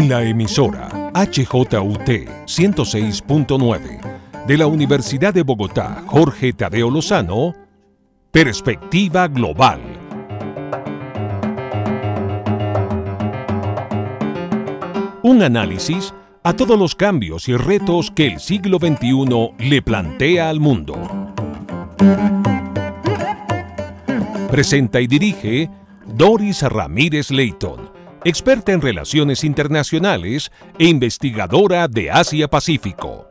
En la emisora HJUT 106.9 de la Universidad de Bogotá, Jorge Tadeo Lozano, Perspectiva Global. Un análisis a todos los cambios y retos que el siglo XXI le plantea al mundo. Presenta y dirige Doris Ramírez Leighton, experta en relaciones internacionales e investigadora de Asia-Pacífico.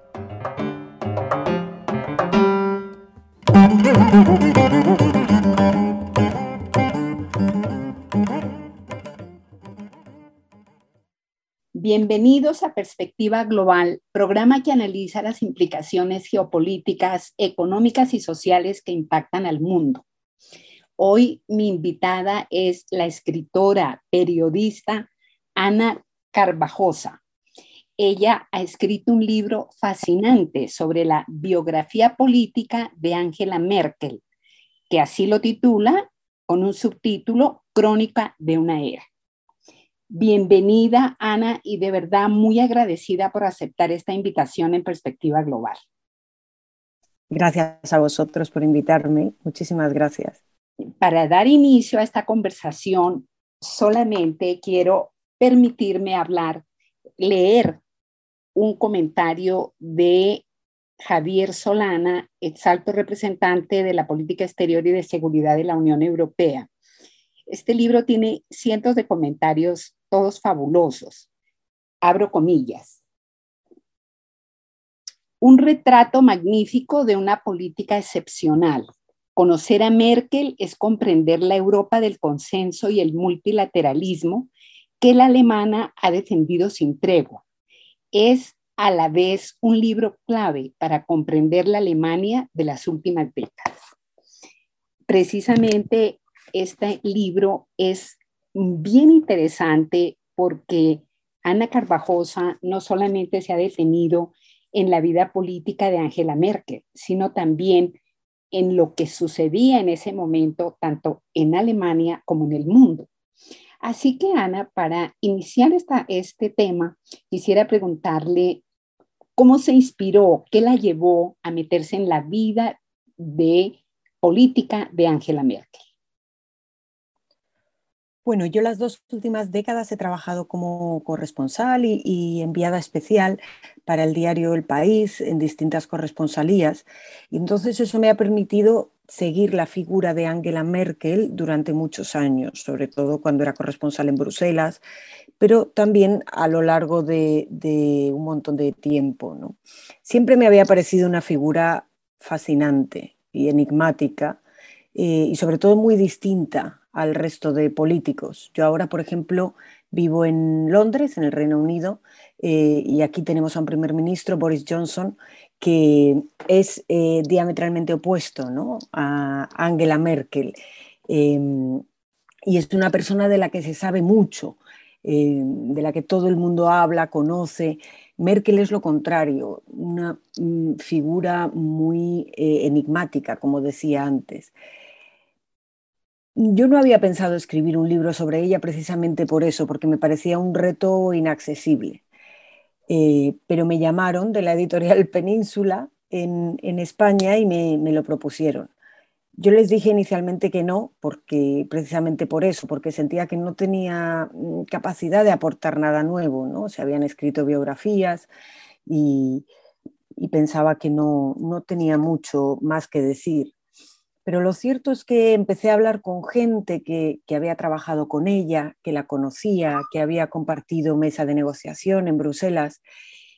Bienvenidos a Perspectiva Global, programa que analiza las implicaciones geopolíticas, económicas y sociales que impactan al mundo. Hoy mi invitada es la escritora, periodista Ana Carvajosa. Ella ha escrito un libro fascinante sobre la biografía política de Angela Merkel, que así lo titula con un subtítulo Crónica de una era. Bienvenida, Ana, y de verdad muy agradecida por aceptar esta invitación en perspectiva global. Gracias a vosotros por invitarme. Muchísimas gracias para dar inicio a esta conversación, solamente quiero permitirme hablar, leer un comentario de Javier Solana, ex alto representante de la política exterior y de seguridad de la Unión Europea. Este libro tiene cientos de comentarios, todos fabulosos. Abro comillas. Un retrato magnífico de una política excepcional Conocer a Merkel es comprender la Europa del consenso y el multilateralismo que la alemana ha defendido sin tregua. Es a la vez un libro clave para comprender la Alemania de las últimas décadas. Precisamente este libro es bien interesante porque Ana Carvajosa no solamente se ha detenido en la vida política de Angela Merkel, sino también en lo que sucedía en ese momento, tanto en Alemania como en el mundo. Así que, Ana, para iniciar este tema, quisiera preguntarle cómo se inspiró, qué la llevó a meterse en la vida de política de Angela Merkel. Bueno, yo las dos últimas décadas he trabajado como corresponsal y, enviada especial para el diario El País en distintas corresponsalías. Y entonces eso me ha permitido seguir la figura de Angela Merkel durante muchos años, sobre todo cuando era corresponsal en Bruselas, pero también a lo largo de, un montón de tiempo. ¿no? Siempre me había parecido una figura fascinante y enigmática eh, y sobre todo muy distinta al resto de políticos. Yo ahora, por ejemplo, vivo en Londres, en el Reino Unido, eh, y aquí tenemos a un primer ministro, Boris Johnson, que es eh, diametralmente opuesto ¿no? a Angela Merkel. Em, y es una persona de la que se sabe mucho, em, de la que todo el mundo habla, conoce. Merkel es lo contrario, una mm, figura muy eh, enigmática, como decía antes. Yo no había pensado escribir un libro sobre ella precisamente por eso, porque me parecía un reto inaccesible. Eh, pero me llamaron de la editorial Península en, España y me, lo propusieron. Yo les dije inicialmente que no, porque precisamente por eso, porque sentía que no tenía mm, capacidad de aportar nada nuevo, ¿no? Se habían escrito biografías y, y pensaba que no, no tenía mucho más que decir. Pero lo cierto es que empecé a hablar con gente que, había trabajado con ella, que la conocía, que había compartido mesa de negociación en Bruselas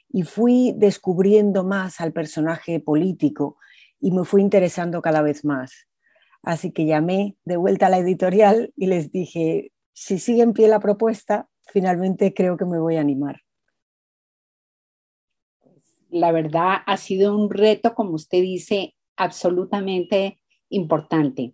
y fui descubriendo más al personaje político y me fui interesando cada vez más. Así que llamé de vuelta a la editorial y les dije, si sigue en pie la propuesta, finalmente creo que me voy a animar. La verdad ha sido un reto, como usted dice, absolutamente importante.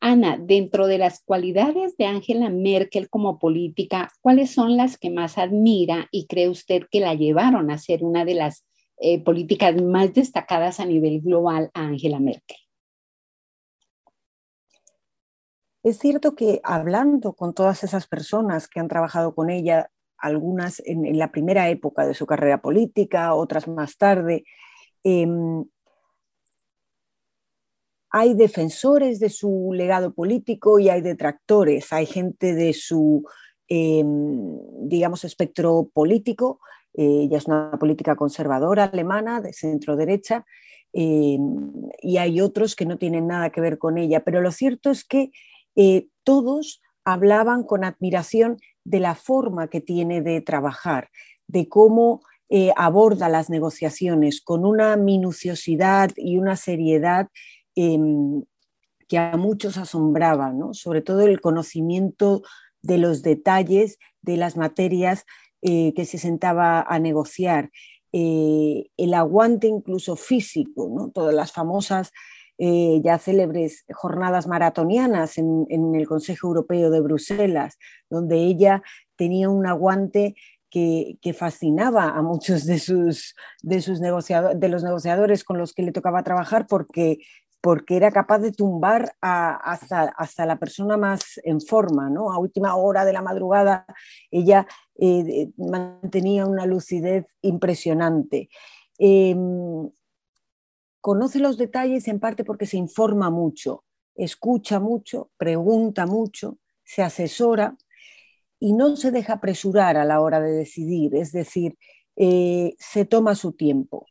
Ana, dentro de las cualidades de Angela Merkel como política, ¿cuáles son las que más admira y cree usted que la llevaron a ser una de las eh, políticas más destacadas a nivel global a Angela Merkel? Es cierto que hablando con todas esas personas que han trabajado con ella, algunas en, la primera época de su carrera política, otras más tarde. Em, hay defensores de su legado político y hay detractores, hay gente de su, em, digamos, espectro político, eh, ella es una política conservadora alemana, de centro derecha, em, y hay otros que no tienen nada que ver con ella, pero lo cierto es que eh, todos hablaban con admiración de la forma que tiene de trabajar, de cómo eh, aborda las negociaciones con una minuciosidad y una seriedad em, que a muchos asombraba, sobre todo el conocimiento de los detalles de las materias eh, que se sentaba a negociar, eh, el aguante incluso físico, todas las famosas eh, ya célebres jornadas maratonianas en, el Consejo Europeo de Bruselas, donde ella tenía un aguante que, fascinaba a muchos de, sus, de, sus de los negociadores con los que le tocaba trabajar porque, porque era capaz de tumbar hasta, hasta, la persona más en forma. ¿no? A última hora de la madrugada ella eh, mantenía una lucidez impresionante. Em, conoce los detalles en parte porque se informa mucho, escucha mucho, pregunta mucho, se asesora y no se deja apresurar a la hora de decidir, es decir, eh, se toma su tiempo.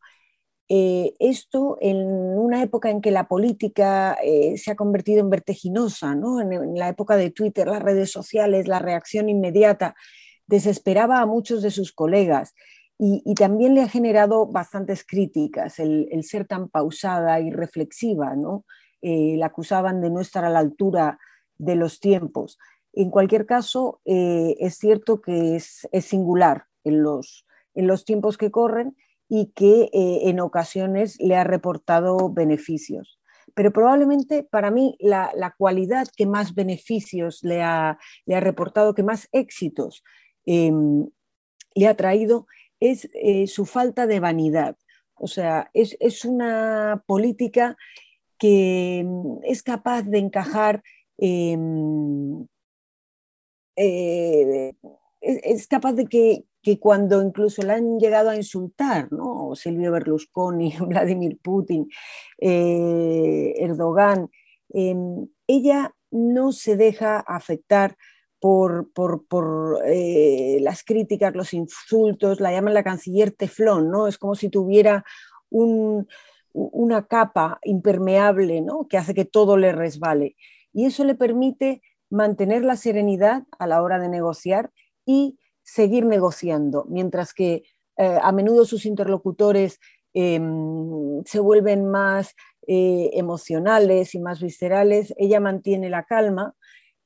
Eh, esto en una época en que la política eh, se ha convertido en vertiginosa, en, la época de Twitter, las redes sociales, la reacción inmediata, desesperaba a muchos de sus colegas y, también le ha generado bastantes críticas el, ser tan pausada y reflexiva, ¿no? Eh, la acusaban de no estar a la altura de los tiempos. En cualquier caso, eh, es cierto que es, singular en los, en los, tiempos que corren y que eh, en ocasiones le ha reportado beneficios. Pero probablemente para mí la, la cualidad que más beneficios le ha, le ha reportado, que más éxitos em, le ha traído, es eh, su falta de vanidad. O sea, es, una política que mm, es capaz de encajar, em, eh, es, capaz de que, cuando incluso la han llegado a insultar, ¿no? Silvio Berlusconi, Vladimir Putin, eh, Erdogan, em, ella no se deja afectar por, eh, las críticas, los insultos, la llaman la canciller teflón, ¿no? Es como si tuviera una capa impermeable, ¿no? Que hace que todo le resbale. Y eso le permite mantener la serenidad a la hora de negociar y seguir negociando, mientras que eh, a menudo sus interlocutores em, se vuelven más eh, emocionales y más viscerales, ella mantiene la calma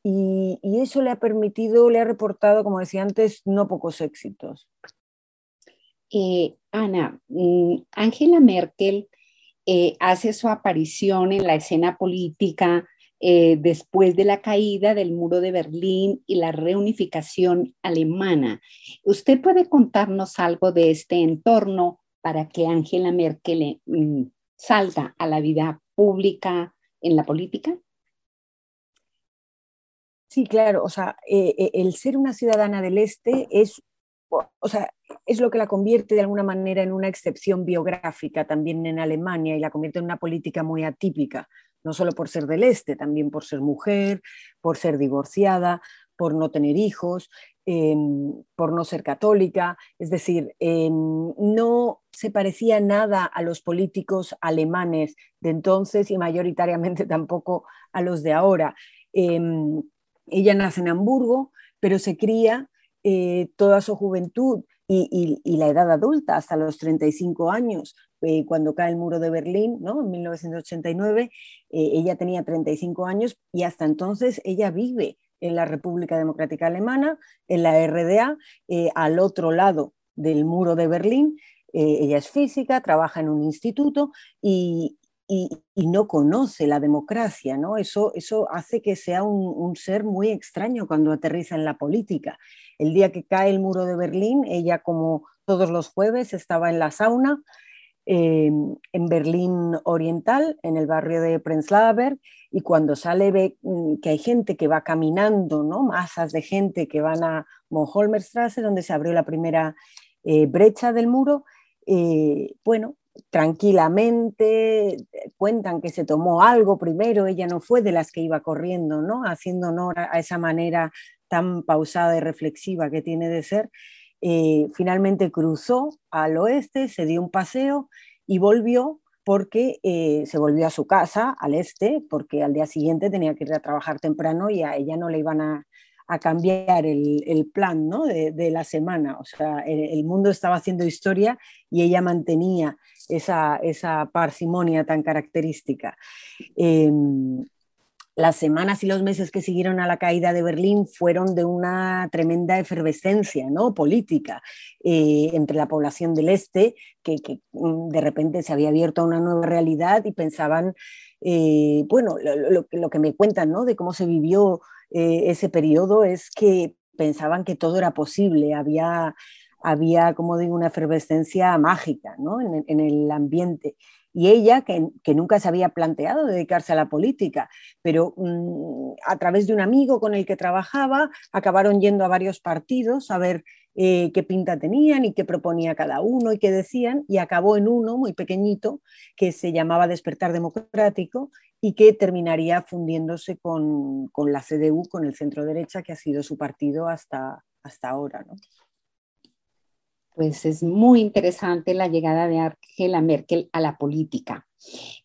y, eso le ha permitido, le ha reportado, como decía antes, no pocos éxitos. Eh, Ana, mm, Angela Merkel hace su aparición en la escena política eh, después de la caída del muro de Berlín y la reunificación alemana. ¿Usted puede contarnos algo de este entorno para que Angela Merkel mm, salga a la vida pública en la política? Sí, claro, o sea, eh, eh, el ser una ciudadana del Este es, o sea, es lo que la convierte de alguna manera en una excepción biográfica también en Alemania y la convierte en una política muy atípica, no solo por ser del Este, también por ser mujer, por ser divorciada, por no tener hijos, em, por no ser católica, es decir, em, no se parecía nada a los políticos alemanes de entonces y mayoritariamente tampoco a los de ahora. Em, ella nace en Hamburgo, pero se cría eh, toda su juventud y, la edad adulta hasta los 35 años, eh, cuando cae el muro de Berlín, ¿no? en 1989, eh, ella tenía 35 años y hasta entonces ella vive en la República Democrática Alemana, en la RDA, al otro lado del muro de Berlín. ella es física, trabaja en un instituto y, y, no conoce la democracia, ¿no? Eso, eso hace que sea un, ser muy extraño cuando aterriza en la política. El día que cae el muro de Berlín, ella como todos los jueves estaba en la sauna en Berlín Oriental, en el barrio de Prenzlauer, y cuando sale ve mm, que hay gente que va caminando, ¿no? masas de gente que van a Monholmerstrasse, donde se abrió la primera eh, brecha del muro, eh, bueno, tranquilamente cuentan que se tomó algo primero, ella no fue de las que iba corriendo, ¿no? haciendo honor a esa manera tan pausada y reflexiva que tiene de ser, eh, finalmente cruzó al oeste, se dio un paseo y volvió porque eh, se volvió a su casa al este, porque al día siguiente tenía que ir a trabajar temprano y a ella no le iban a, cambiar el, plan ¿no? de, la semana. O sea, el, mundo estaba haciendo historia y ella mantenía esa, esa parsimonia tan característica. Em, las semanas y los meses que siguieron a la caída de Berlín fueron de una tremenda efervescencia ¿no? política eh, entre la población del este, que, mm, de repente se había abierto a una nueva realidad y pensaban, eh, bueno, lo, que me cuentan ¿no? de cómo se vivió eh, ese periodo es que pensaban que todo era posible, había, había como digo, una efervescencia mágica ¿no? en, en el ambiente y ella, que, nunca se había planteado dedicarse a la política, pero mm, a través de un amigo con el que trabajaba, acabaron yendo a varios partidos a ver eh, qué pinta tenían y qué proponía cada uno y qué decían, y acabó en uno muy pequeñito que se llamaba Despertar Democrático y que terminaría fundiéndose con, la CDU, con el centro derecha, que ha sido su partido hasta, hasta ahora. ¿no? Pues es muy interesante la llegada de Angela Merkel a la política.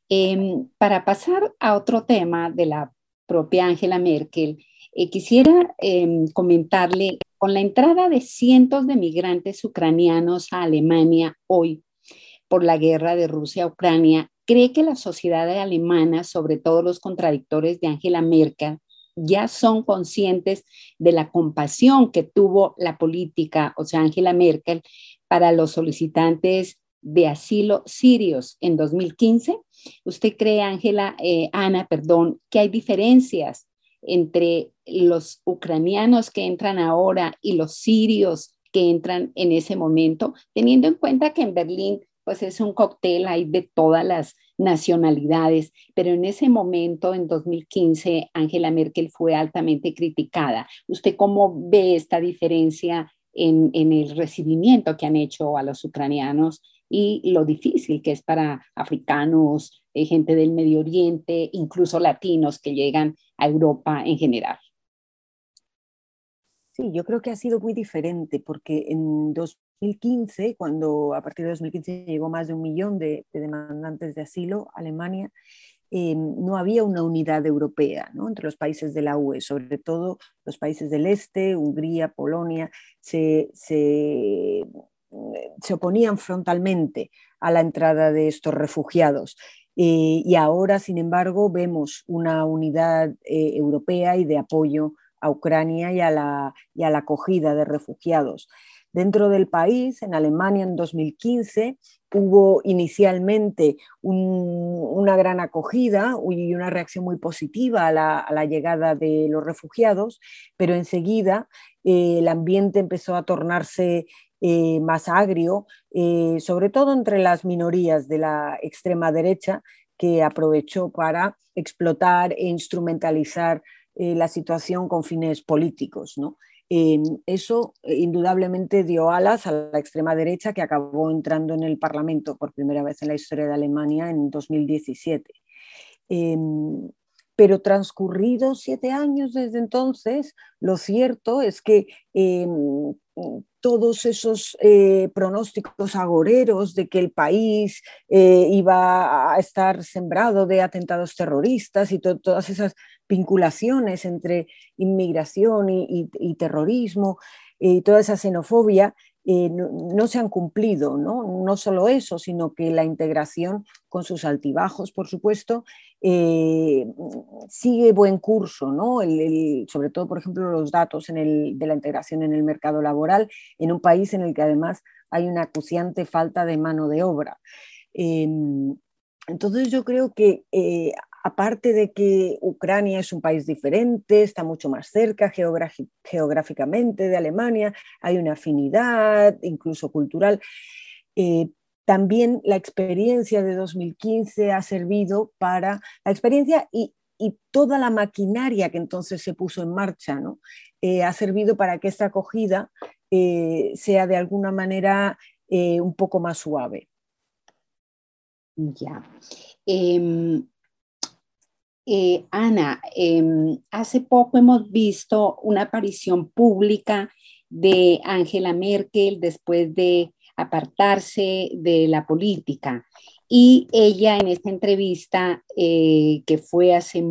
Em, para pasar a otro tema de la propia Angela Merkel, eh, quisiera em, comentarle, con la entrada de cientos de migrantes ucranianos a Alemania hoy por la guerra de Rusia a Ucrania, ¿cree que la sociedad alemana, sobre todo los contradictores de Angela Merkel, ya son conscientes de la compasión que tuvo la política, o sea, Angela Merkel, para los solicitantes de asilo sirios en 2015. ¿Usted cree, Ángela, eh, Ana, perdón, que hay diferencias entre los ucranianos que entran ahora y los sirios que entran en ese momento, teniendo en cuenta que en Berlín pues es un cóctel, hay de todas las nacionalidades, pero en ese momento, en 2015, Angela Merkel fue altamente criticada. ¿Usted cómo ve esta diferencia en, el recibimiento que han hecho a los ucranianos y lo difícil que es para africanos, eh, gente del Medio Oriente, incluso latinos que llegan a Europa en general? Sí, yo creo que ha sido muy diferente porque en 2015, cuando a partir de 2015 llegó más de un millón de, demandantes de asilo a Alemania, eh, no había una unidad europea entre los países de la UE, sobre todo los países del este, Hungría, Polonia, se, se, oponían frontalmente a la entrada de estos refugiados. Eh, y ahora, sin embargo, vemos una unidad eh, europea y de apoyo a Ucrania y a la, y a la acogida de refugiados. Dentro del país, en Alemania en 2015, hubo inicialmente una gran acogida y una reacción muy positiva a la, llegada de los refugiados, pero enseguida eh, el ambiente empezó a tornarse eh, más agrio, eh, sobre todo entre las minorías de la extrema derecha, que aprovechó para explotar e instrumentalizar la situación con fines políticos. ¿no? Eso eh, indudablemente dio alas a la extrema derecha que acabó entrando en el Parlamento por primera vez en la historia de Alemania en 2017. Em, pero transcurridos siete años desde entonces, lo cierto es que em, todos esos eh, pronósticos agoreros de que el país iba a estar sembrado de atentados terroristas y todas esas vinculaciones entre inmigración y, terrorismo y toda esa xenofobia eh, no, se han cumplido, ¿no? No solo eso, sino que la integración con sus altibajos, por supuesto, eh, sigue buen curso, ¿no? sobre todo, por ejemplo, los datos de la integración en el mercado laboral en un país en el que además hay una acuciante falta de mano de obra. Em, entonces yo creo que eh, aparte de que Ucrania es un país diferente, está mucho más cerca geográficamente de Alemania, hay una afinidad, incluso cultural, eh, también la experiencia de 2015 ha servido para la experiencia y, toda la maquinaria que entonces se puso en marcha, ¿no? Eh, ha servido para que esta acogida eh, sea de alguna manera eh, un poco más suave. Ya. Em, Ana, em, hace poco hemos visto una aparición pública de Angela Merkel después de apartarse de la política. Y ella en esta entrevista, eh, que fue hace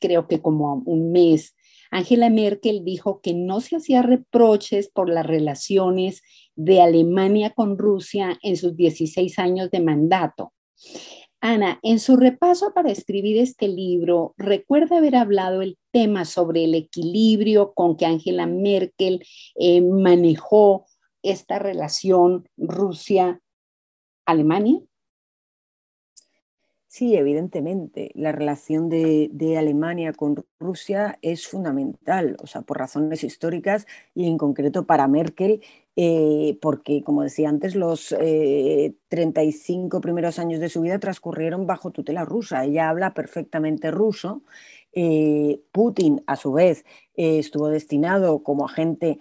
creo que como un mes, Angela Merkel dijo que no se hacía reproches por las relaciones de Alemania con Rusia en sus 16 años de mandato. Ana, en su repaso para escribir este libro, recuerda haber hablado el tema sobre el equilibrio con que Angela Merkel eh, manejó esta relación Rusia-Alemania? Sí, evidentemente, la relación de, Alemania con Rusia es fundamental, o sea, por razones históricas y en concreto para Merkel, eh, porque, como decía antes, los 35 eh, primeros años de su vida transcurrieron bajo tutela rusa. Ella habla perfectamente ruso. Eh, Putin, a su vez, estuvo destinado como agente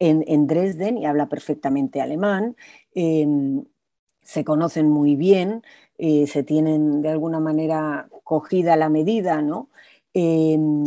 en, Dresden y habla perfectamente alemán. Em, se conocen muy bien, eh, se tienen de alguna manera cogida la medida, ¿no? Em,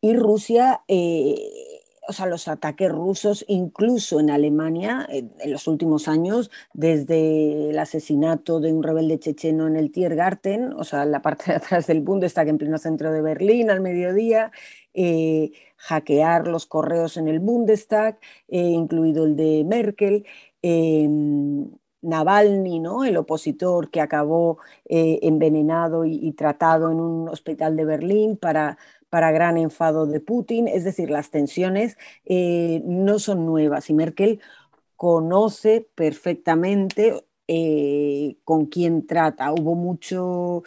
y Rusia, eh, o sea, los ataques rusos, incluso en Alemania, en, los últimos años, desde el asesinato de un rebelde checheno en el Tiergarten, o sea, la parte de atrás del Bundestag, en pleno centro de Berlín, al mediodía, eh, hackear los correos en el Bundestag, incluido el de Merkel. Em, Navalny, ¿no? el opositor que acabó eh, envenenado y, tratado en un hospital de Berlín para, para gran enfado de Putin. Es decir, las tensiones eh, no son nuevas y Merkel conoce perfectamente eh, con quién trata. Hubo mucho,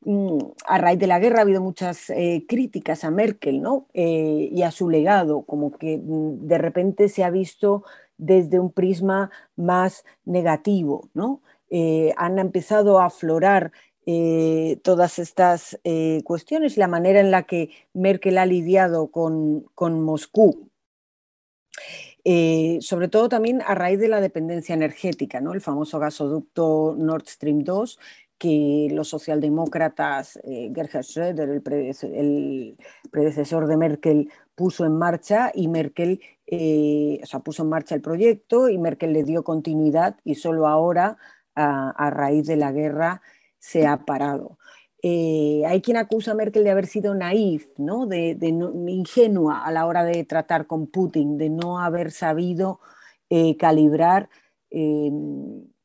mm, a raíz de la guerra ha habido muchas críticas a Merkel ¿no? y a su legado, como que mm, de repente se ha visto desde un prisma más negativo. ¿no? Eh, han empezado a aflorar eh, todas estas eh, cuestiones la manera en la que Merkel ha lidiado con, Moscú. sobre todo también a raíz de la dependencia energética, ¿no? el famoso gasoducto Nord Stream 2, que los socialdemócratas, Gerhard Schröder, el, predecesor de Merkel, puso en marcha y Merkel eh, o sea, puso en marcha el proyecto y Merkel le dio continuidad y solo ahora, a, raíz de la guerra, se ha parado. Eh, hay quien acusa a Merkel de haber sido naif, ¿no? de, ingenua a la hora de tratar con Putin, de no haber sabido eh, calibrar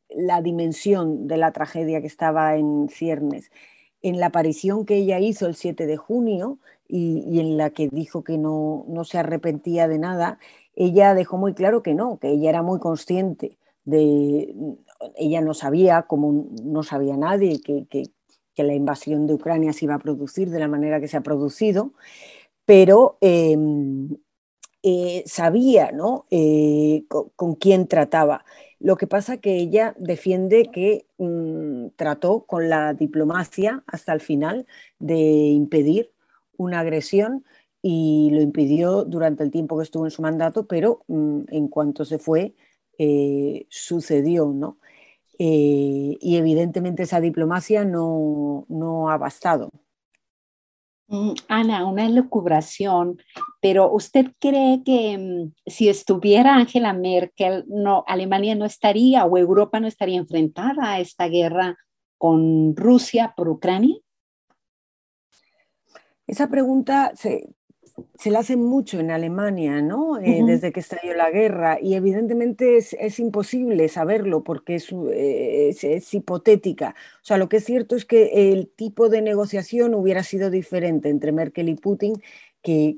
la dimensión de la tragedia que estaba en ciernes. En la aparición que ella hizo el 7 de junio, y, en la que dijo que no, se arrepentía de nada, ella dejó muy claro que no, que ella era muy consciente de, ella no sabía, como no sabía nadie, que, la invasión de Ucrania se iba a producir de la manera que se ha producido, pero em, eh, sabía ¿no? Eh, con, quién trataba. Lo que pasa que ella defiende que mm, trató con la diplomacia hasta el final de impedir una agresión y lo impidió durante el tiempo que estuvo en su mandato, pero mm, en cuanto se fue, eh, sucedió, ¿no? Eh, y evidentemente esa diplomacia no, no ha bastado. Mm, Ana, una elucubración, pero ¿usted cree que mm, si estuviera Angela Merkel, no, Alemania no estaría o Europa no estaría enfrentada a esta guerra con Rusia por Ucrania? Esa pregunta se, la hace mucho en Alemania, ¿no? Eh, desde que estalló la guerra, y evidentemente es, imposible saberlo porque eh, es, hipotética. O sea, lo que es cierto es que el tipo de negociación hubiera sido diferente entre Merkel y Putin que,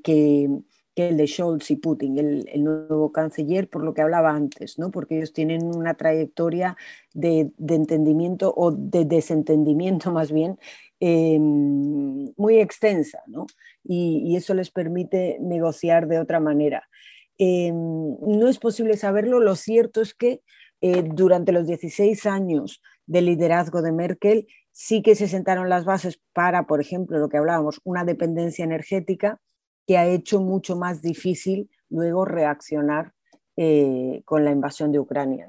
el de Scholz y Putin, el, el, nuevo canciller, por lo que hablaba antes, ¿no? Porque ellos tienen una trayectoria de, de entendimiento o de desentendimiento más bien Em, muy extensa, ¿no? Y, eso les permite negociar de otra manera. Em, no es posible saberlo, lo cierto es que eh, durante los 16 años del liderazgo de Merkel, sí que se sentaron las bases para, por ejemplo, lo que hablábamos, una dependencia energética que ha hecho mucho más difícil luego reaccionar eh, con la invasión de Ucrania.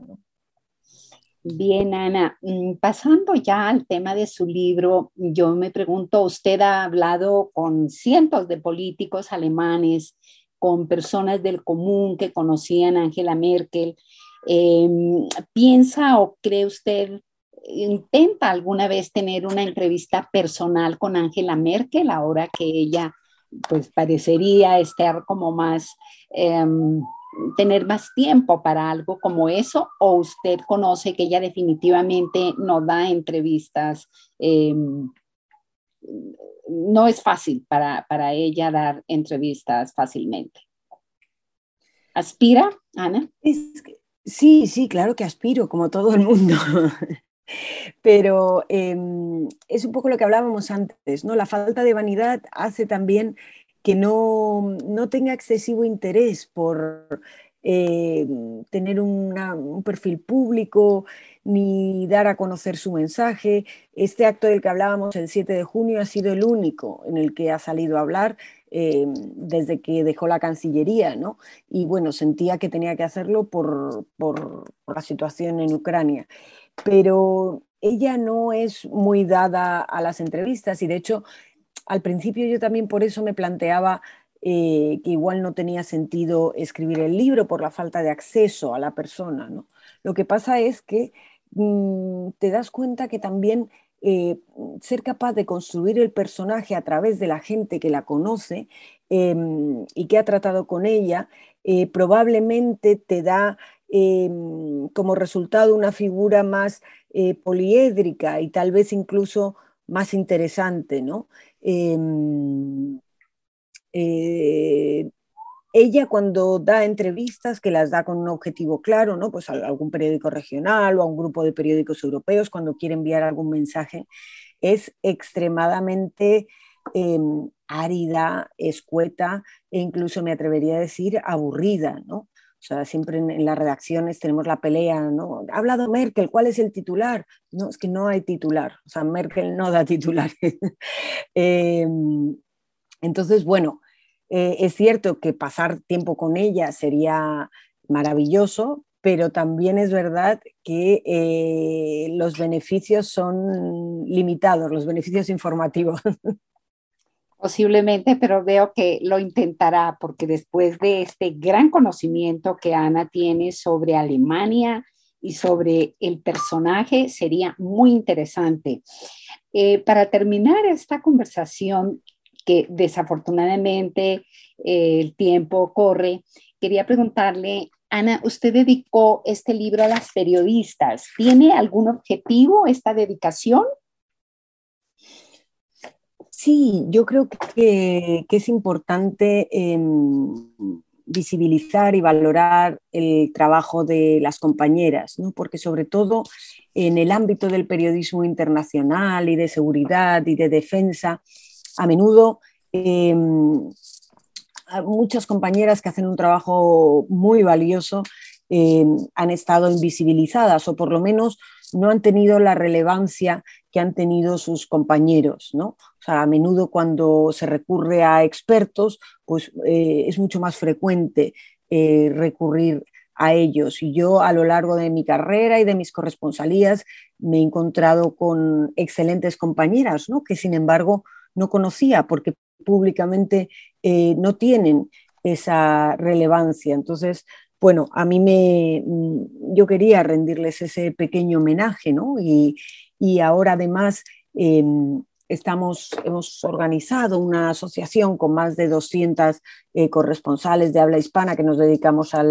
Bien, Ana, mm, pasando ya al tema de su libro, yo me pregunto, usted ha hablado con cientos de políticos alemanes, con personas del común que conocían a Angela Merkel. Em, ¿Piensa o cree usted intenta alguna vez tener una entrevista personal con Angela Merkel, ahora que ella pues parecería estar como más, em, tener más tiempo para algo como eso, o usted conoce que ella definitivamente no da entrevistas, em, no es fácil para, para ella dar entrevistas fácilmente. ¿Aspira, Ana? Sí, sí, claro que aspiro, como todo el mundo. Pero em, es un poco lo que hablábamos antes, ¿no? La falta de vanidad hace también que no, tenga excesivo interés por eh, tener un perfil público ni dar a conocer su mensaje. Este acto del que hablábamos el 7 de junio ha sido el único en el que ha salido a hablar eh, desde que dejó la Cancillería, ¿no? Y bueno, sentía que tenía que hacerlo por, por la situación en Ucrania pero ella no es muy dada a las entrevistas y de hecho al principio yo también por eso me planteaba eh, que igual no tenía sentido escribir el libro por la falta de acceso a la persona. ¿no? Lo que pasa es que mm, te das cuenta que también eh, ser capaz de construir el personaje a través de la gente que la conoce em, y que ha tratado con ella, eh, probablemente te da Em, como resultado una figura más poliédrica y tal vez incluso más interesante, ¿no? Em, eh, ella cuando da entrevistas, que las da con un objetivo claro, ¿no? Pues a algún periódico regional o a un grupo de periódicos europeos, cuando quiere enviar algún mensaje, es extremadamente em, árida, escueta e incluso me atrevería a decir aburrida, ¿no? O sea, siempre en, las redacciones tenemos la pelea, ¿no? Ha hablado Merkel, ¿cuál es el titular? No, es que no hay titular, o sea, Merkel no da titulares. Em, entonces, bueno, eh, es cierto que pasar tiempo con ella sería maravilloso, pero también es verdad que eh, los beneficios son limitados, los beneficios informativos. Posiblemente, pero veo que lo intentará porque después de este gran conocimiento que Ana tiene sobre Alemania y sobre el personaje, sería muy interesante. Eh, para terminar esta conversación, que desafortunadamente eh, el tiempo corre, quería preguntarle, Ana, usted dedicó este libro a las periodistas. ¿Tiene algún objetivo esta dedicación? Sí, yo creo que, es importante em, visibilizar y valorar el trabajo de las compañeras, ¿no? porque sobre todo en el ámbito del periodismo internacional y de seguridad y de defensa, a menudo em, muchas compañeras que hacen un trabajo muy valioso em, han estado invisibilizadas o por lo menos no han tenido la relevancia que han tenido sus compañeros, ¿no? O sea, a menudo cuando se recurre a expertos, pues eh, es mucho más frecuente eh, recurrir a ellos. Y yo a lo largo de mi carrera y de mis corresponsalías me he encontrado con excelentes compañeras, ¿no? Que sin embargo no conocía porque públicamente eh, no tienen esa relevancia. Entonces, bueno, a mí me, mm, yo quería rendirles ese pequeño homenaje, ¿no? Y, ahora además em, estamos, hemos organizado una asociación con más de 200 eh, corresponsales de habla hispana que nos dedicamos a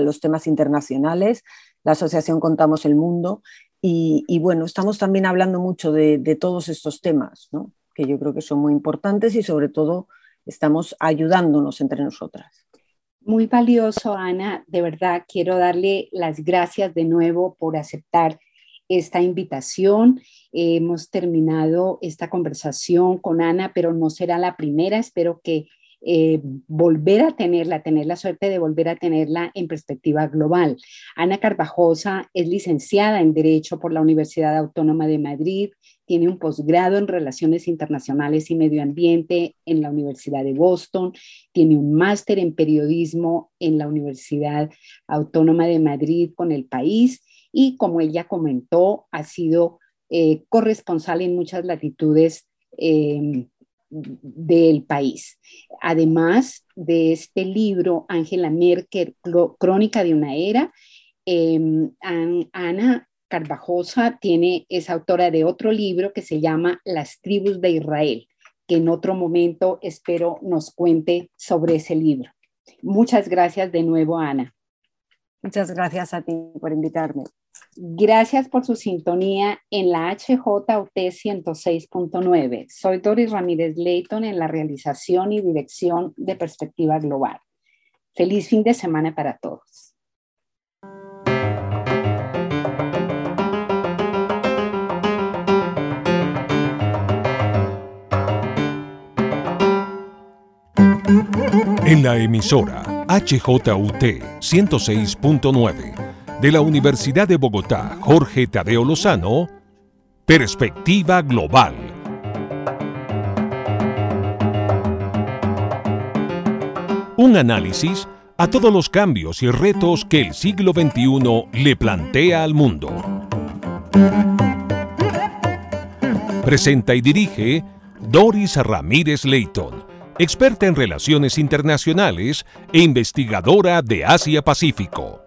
los temas internacionales. La asociación Contamos el Mundo. Y, bueno, estamos también hablando mucho de, de todos estos temas, ¿no? que yo creo que son muy importantes y sobre todo estamos ayudándonos entre nosotras. Muy valioso, Ana. De verdad, quiero darle las gracias de nuevo por aceptar esta invitación. hemos terminado esta conversación con Ana, pero no será la primera. Espero que eh, volver a tenerla, tener la suerte de volver a tenerla en perspectiva global. Ana Carvajosa es licenciada en Derecho por la Universidad Autónoma de Madrid, tiene un posgrado en Relaciones Internacionales y Medio Ambiente en la Universidad de Boston, tiene un máster en Periodismo en la Universidad Autónoma de Madrid con el país y como ella comentó, ha sido eh, corresponsal en muchas latitudes eh, del país. Además de este libro, Ángela Merkel, Crónica de una era, em, Ana Carvajosa tiene, es autora de otro libro que se llama Las tribus de Israel, que en otro momento espero nos cuente sobre ese libro. Muchas gracias de nuevo, Ana. Muchas gracias a ti por invitarme. Gracias por su sintonía en la HJUT 106.9. Soy Doris Ramírez Leighton en la realización y dirección de Perspectiva Global. Feliz fin de semana para todos. En la emisora HJUT 106.9 de la Universidad de Bogotá, Jorge Tadeo Lozano, Perspectiva Global. Un análisis a todos los cambios y retos que el siglo XXI le plantea al mundo. Presenta y dirige Doris Ramírez Leighton, experta en relaciones internacionales e investigadora de Asia-Pacífico.